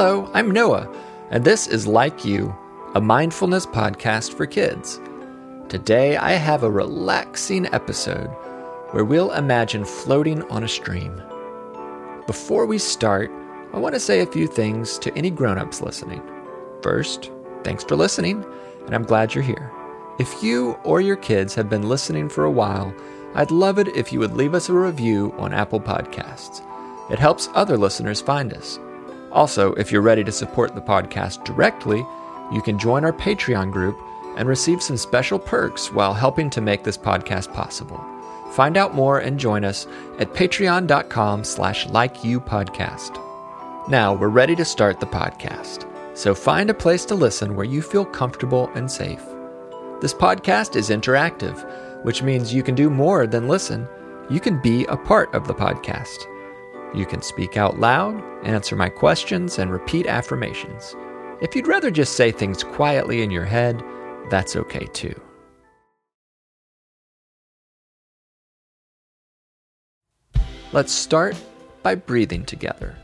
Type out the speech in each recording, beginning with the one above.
Hello, I'm Noah, and this is Like You, a mindfulness podcast for kids. Today I have a relaxing episode where we'll imagine floating on a stream. Before we start, I want to say a few things to any grown ups listening. First, thanks for listening, and I'm glad you're here. If you or your kids have been listening for a while, I'd love it if you would leave us a review on Apple Podcasts. It helps other listeners find us. Also, if you're ready to support the podcast directly, you can join our Patreon group and receive some special perks while helping to make this podcast possible. Find out more and join us at patreon.com slash likeyoupodcast. Now we're ready to start the podcast. So find a place to listen where you feel comfortable and safe. This podcast is interactive, which means you can do more than listen. You can be a part of the podcast. You can speak out loud, answer my questions, and repeat affirmations. If you'd rather just say things quietly in your head, that's okay too. Let's start by breathing together.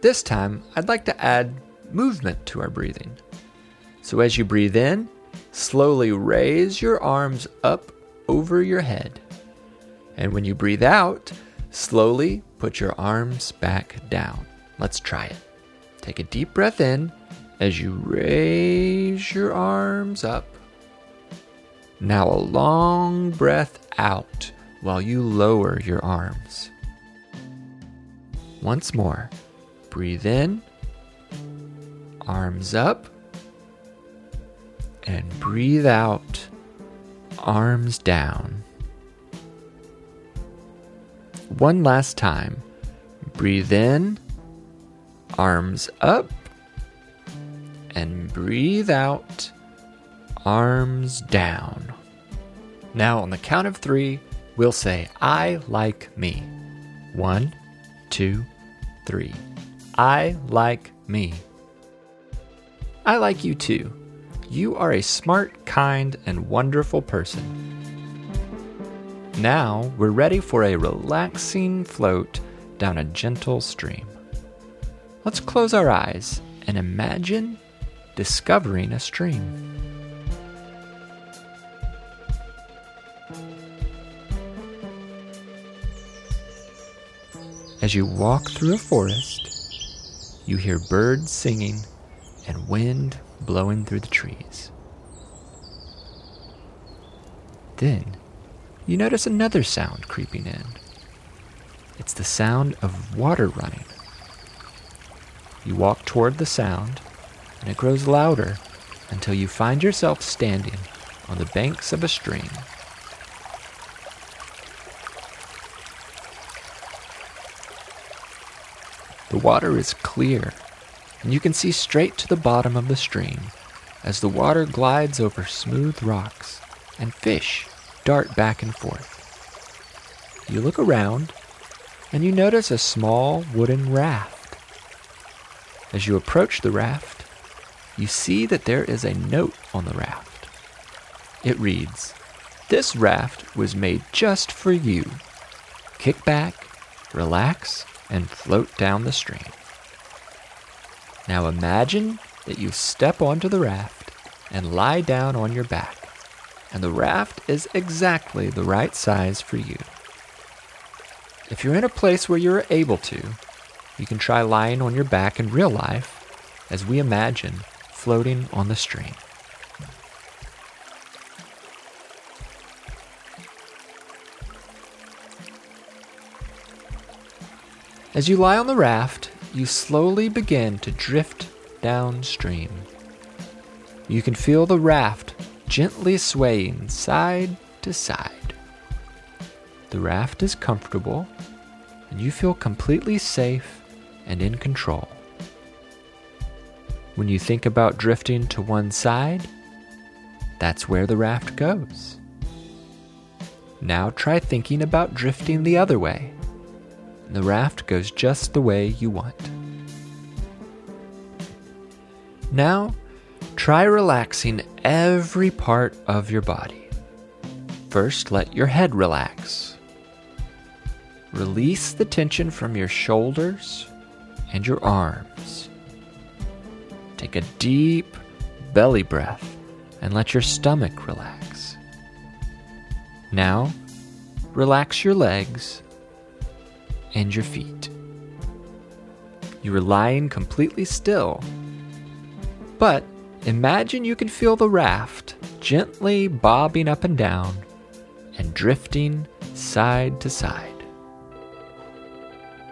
This time, I'd like to add movement to our breathing. So as you breathe in, slowly raise your arms up over your head. And when you breathe out, slowly put your arms back down. Let's try it. Take a deep breath in as you raise your arms up. Now a long breath out while you lower your arms. Once more, breathe in, arms up, and breathe out, arms down. One last time. Breathe in, arms up, and breathe out, arms down. Now, on the count of three, we'll say, I like me. One, two, three. I like me. I like you too. You are a smart, kind, and wonderful person. Now we're ready for a relaxing float down a gentle stream. Let's close our eyes and imagine discovering a stream. As you walk through a forest, you hear birds singing and wind blowing through the trees. Then you notice another sound creeping in. It's the sound of water running. You walk toward the sound, and it grows louder until you find yourself standing on the banks of a stream. The water is clear, and you can see straight to the bottom of the stream as the water glides over smooth rocks and fish dart back and forth. You look around and you notice a small wooden raft. As you approach the raft, you see that there is a note on the raft. It reads, This raft was made just for you. Kick back, relax, and float down the stream. Now imagine that you step onto the raft and lie down on your back and the raft is exactly the right size for you. If you're in a place where you're able to, you can try lying on your back in real life as we imagine floating on the stream. As you lie on the raft, you slowly begin to drift downstream. You can feel the raft gently swaying side to side. The raft is comfortable, and you feel completely safe and in control. When you think about drifting to one side, that's where the raft goes. Now try thinking about drifting the other way. And the raft goes just the way you want. Now, Try relaxing every part of your body. First, let your head relax. Release the tension from your shoulders and your arms. take a deep belly breath and let your stomach relax. Now, relax your legs and your feet. You are lying completely still, but imagine you can feel the raft gently bobbing up and down and drifting side to side.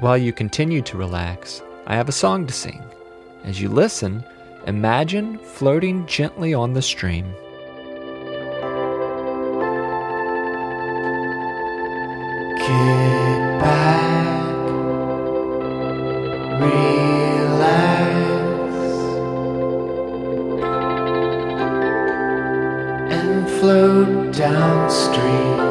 While you continue to relax, I have a song to sing. As you listen, imagine floating gently on the stream. Float downstream.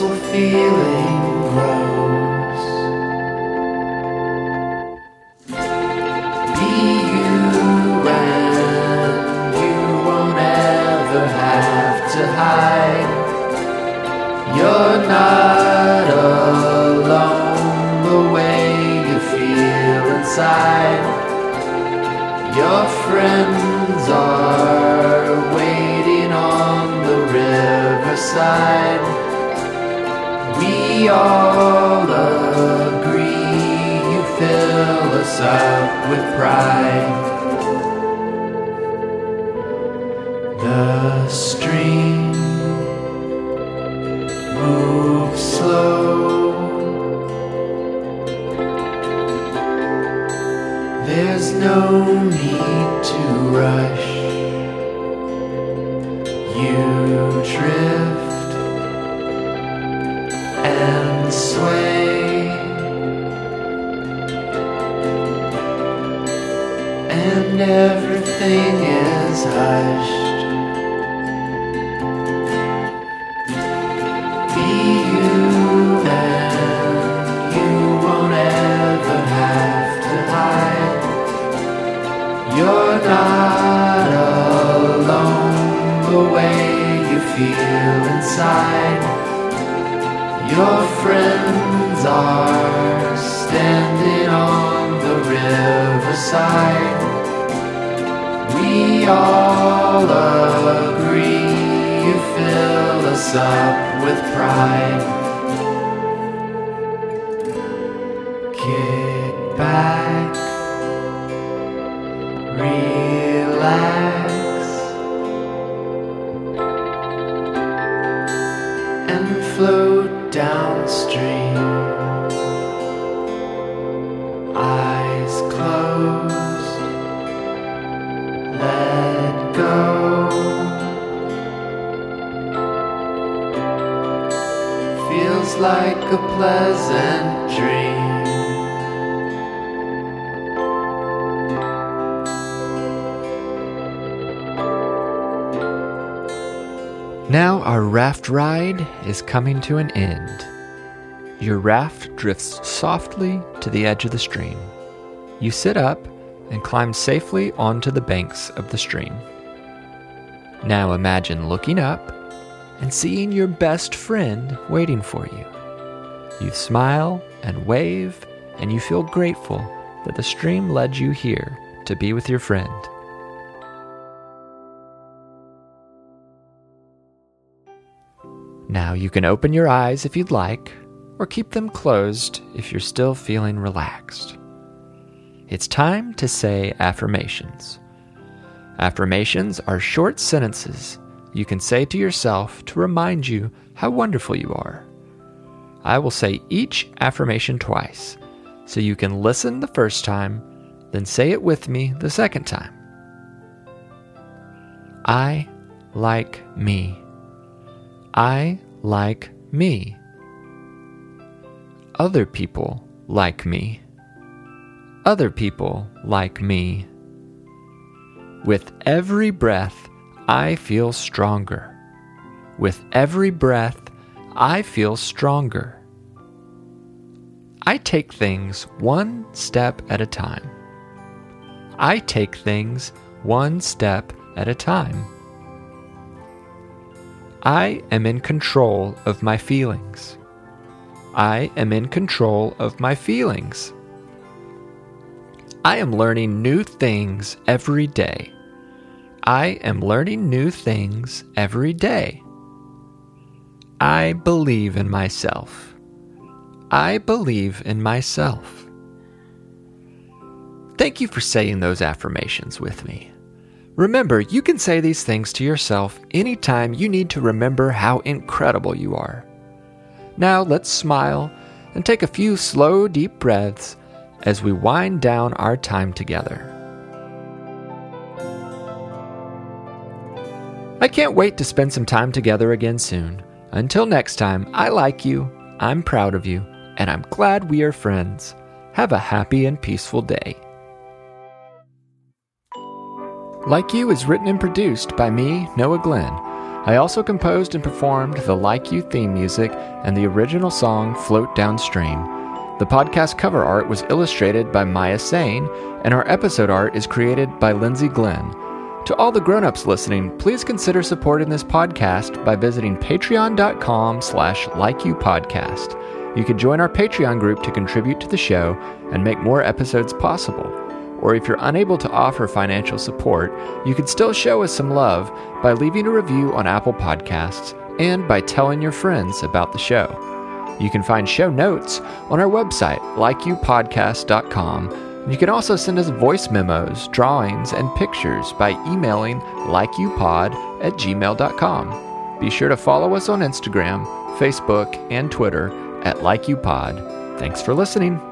Peaceful feeling grows. Be you and you won't ever have to hide. You're not alone the way you feel inside. Your friends are waiting on the riverside. We all agree you fill us up with pride. The stream everything is hushed. Be you, and you won't ever have to hide. You're not alone the way you feel inside. Your friends up with pride. Kick back, relax, and float Now our raft ride is coming to an end. Your raft drifts softly to the edge of the stream. You sit up and climb safely onto the banks of the stream. Now imagine looking up and seeing your best friend waiting for you. You smile and wave, and you feel grateful that the stream led you here to be with your friend. Now you can open your eyes if you'd like, or keep them closed if you're still feeling relaxed. It's time to say affirmations. Affirmations are short sentences you can say to yourself to remind you how wonderful you are. I will say each affirmation twice, so you can listen the first time Then say it with me the second time. I like me. I like me. Other people like me. Other people like me. With every breath, I feel stronger. With every breath, I feel stronger. I take things one step at a time. I take things one step at a time. I am in control of my feelings. I am in control of my feelings. I am learning new things every day. I am learning new things every day. I believe in myself. I believe in myself. Thank you for saying those affirmations with me. Remember, you can say these things to yourself anytime you need to remember how incredible you are. Now let's smile and take a few slow, deep breaths as we wind down our time together. I can't wait to spend some time together again soon. Until next time, I like you, I'm proud of you, and I'm glad we are friends. Have a happy and peaceful day. Like You is written and produced by me, Noah Glenn. I also composed and performed the Like You theme music and the original song Float Downstream. The podcast cover art was illustrated by Maya Sane, and our episode art is created by Lindsay Glenn. To all the grown-ups listening, please consider supporting this podcast by visiting patreon.com slash likeyoupodcast. You can join our Patreon group to contribute to the show and make more episodes possible or if you're unable to offer financial support, you can still show us some love by leaving a review on Apple Podcasts and by telling your friends about the show. You can find show notes on our website, likeyoupodcast.com. You can also send us voice memos, drawings, and pictures by emailing likeyoupod at gmail.com. Be sure to follow us on Instagram, Facebook, and Twitter at likeyoupod. Thanks for listening.